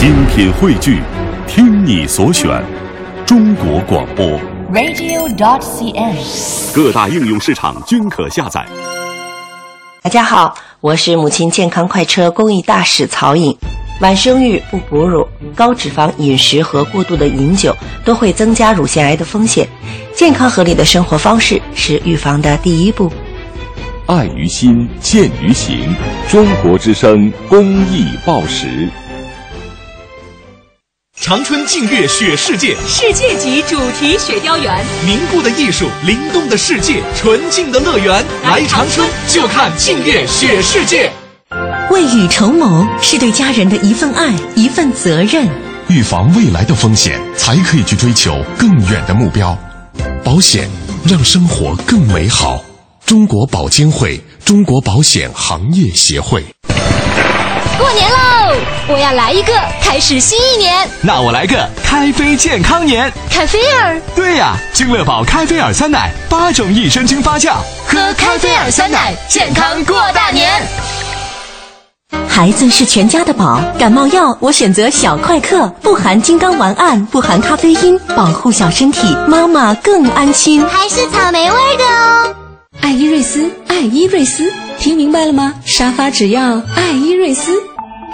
精品汇聚，听你所选，中国广播。radio.dot.cn，。各大应用市场均可下载。大家好，我是母亲健康快车公益大使曹颖。晚生育、不哺乳、高脂肪饮食和过度的饮酒都会增加乳腺癌的风险。健康合理的生活方式是预防的第一步。爱于心，见于行。中国之声公益报时。长春净月雪世界，世界级主题雪雕园，凝固的艺术，灵动的世界，纯净的乐园。来长春就看净月雪世界。未雨绸缪是对家人的一份爱，一份责任。预防未来的风险，才可以去追求更远的目标。保险让生活更美好。中国保监会，中国保险行业协会。过年喽！我要来一个开始新一年。那我来个开飞健康年。凯菲尔。对呀，君乐宝开菲尔酸奶，八种益生菌发酵，喝开菲尔酸奶，健康过大年。孩子是全家的宝，感冒药我选择小快克，不含金刚烷胺，不含咖啡因，保护小身体，妈妈更安心。还是草莓味的哦。艾伊瑞斯，艾伊瑞斯，听明白了吗？沙发只要艾伊瑞斯。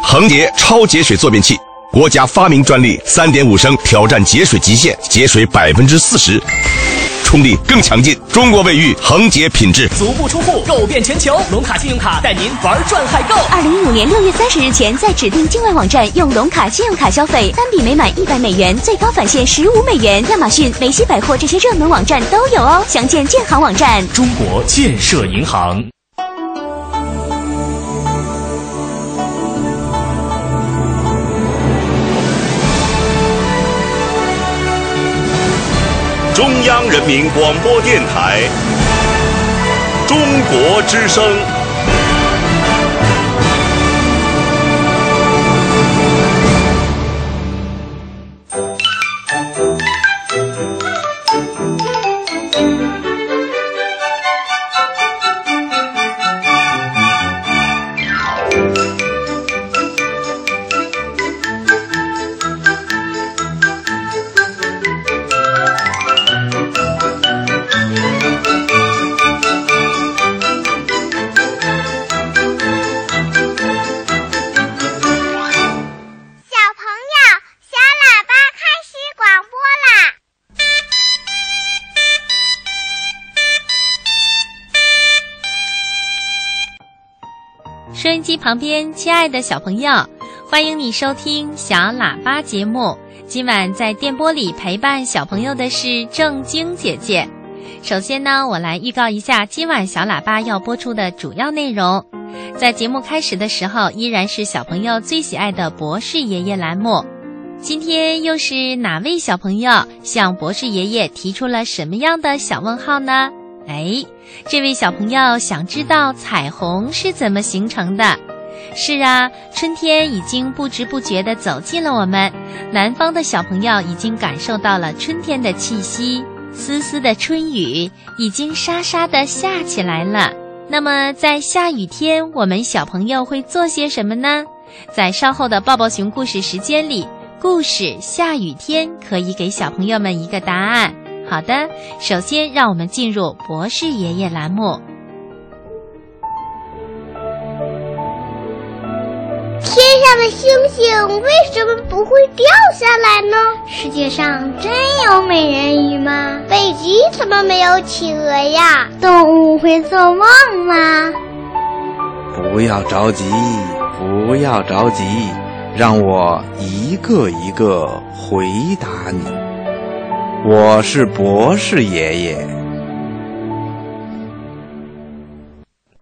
恒洁超节水坐便器，国家发明专利，三点五升挑战节水极限，节水百分之四十，冲力更强劲。中国卫浴恒洁品质，足不出户购遍全球。龙卡信用卡带您玩转海购。二零一五年六月三十日前，在指定境外网站用龙卡信用卡消费，单笔每满一百美元，最高返现十五美元。亚马逊、梅西百货这些热门网站都有哦。详见建行网站。中国建设银行。中央人民广播电台。中国之声。收音机旁边，亲爱的小朋友，欢迎你收听小喇叭节目。今晚在电波里陪伴小朋友的是正晶姐姐。首先呢，我来预告一下今晚小喇叭要播出的主要内容。在节目开始的时候，依然是小朋友最喜爱的博士爷爷栏目。今天又是哪位小朋友向博士爷爷提出了什么样的小问号呢？哎，这位小朋友想知道彩虹是怎么形成的？是啊，春天已经不知不觉地走进了我们，南方的小朋友已经感受到了春天的气息，丝丝的春雨已经沙沙地下起来了。那么，在下雨天，我们小朋友会做些什么呢？在稍后的抱抱熊故事时间里，故事下雨天可以给小朋友们一个答案。好的，首先让我们进入博士爷爷栏目。天上的星星为什么不会掉下来呢？世界上真有美人鱼吗？北极怎么没有企鹅呀？动物会做梦吗？不要着急，不要着急，让我一个一个回答你。我是博士爷爷。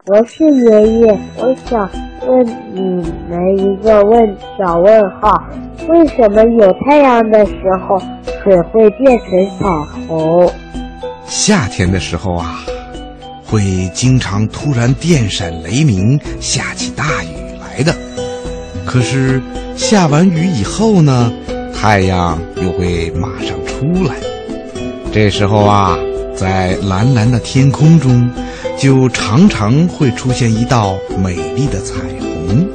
博士爷爷，我想问你们一个问小问号：为什么有太阳的时候水会变成彩虹？夏天的时候啊，会经常突然电闪雷鸣，下起大雨来的。可是下完雨以后呢，太阳又会马上出来。这时候啊，在蓝蓝的天空中，就常常会出现一道美丽的彩虹。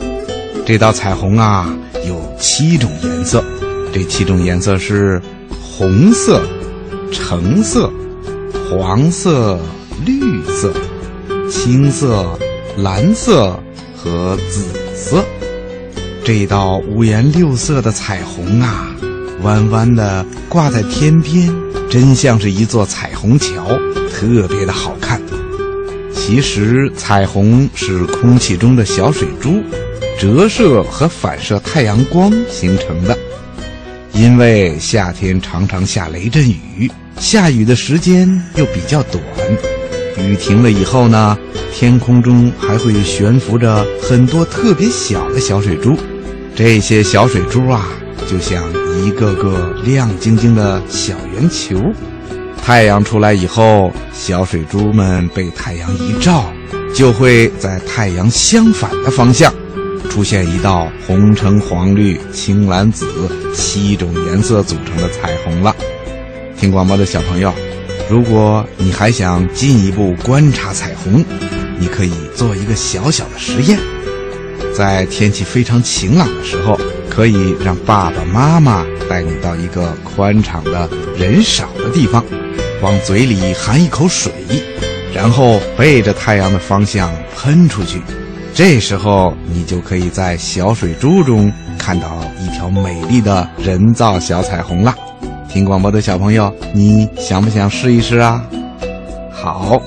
这道彩虹啊，有七种颜色，这七种颜色是红色、橙色、黄色、绿色、青色、蓝色和紫色。这道五颜六色的彩虹啊，弯弯的挂在天边，真像是一座彩虹桥，特别的好看。其实，彩虹是空气中的小水珠折射和反射太阳光形成的。因为夏天常常下雷阵雨，下雨的时间又比较短，雨停了以后呢，天空中还会悬浮着很多特别小的小水珠。这些小水珠啊，就像一个个亮晶晶的小圆球。太阳出来以后，小水珠们被太阳一照，就会在太阳相反的方向，出现一道红、橙、黄、绿、青、蓝、紫七种颜色组成的彩虹了。听广播的小朋友，如果你还想进一步观察彩虹，你可以做一个小小的实验。在天气非常晴朗的时候，可以让爸爸妈妈带你到一个宽敞的人少的地方，往嘴里含一口水，然后背着太阳的方向喷出去。这时候，你就可以在小水珠中看到一条美丽的人造小彩虹了。听广播的小朋友，你想不想试一试啊？好，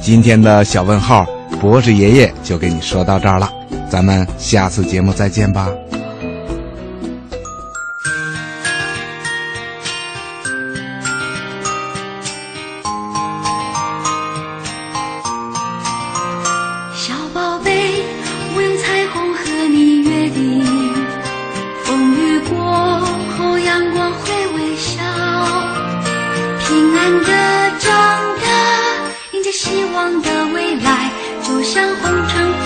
今天的小问号，博士爷爷就给你说到这儿了。咱们下次节目再见吧。像红尘。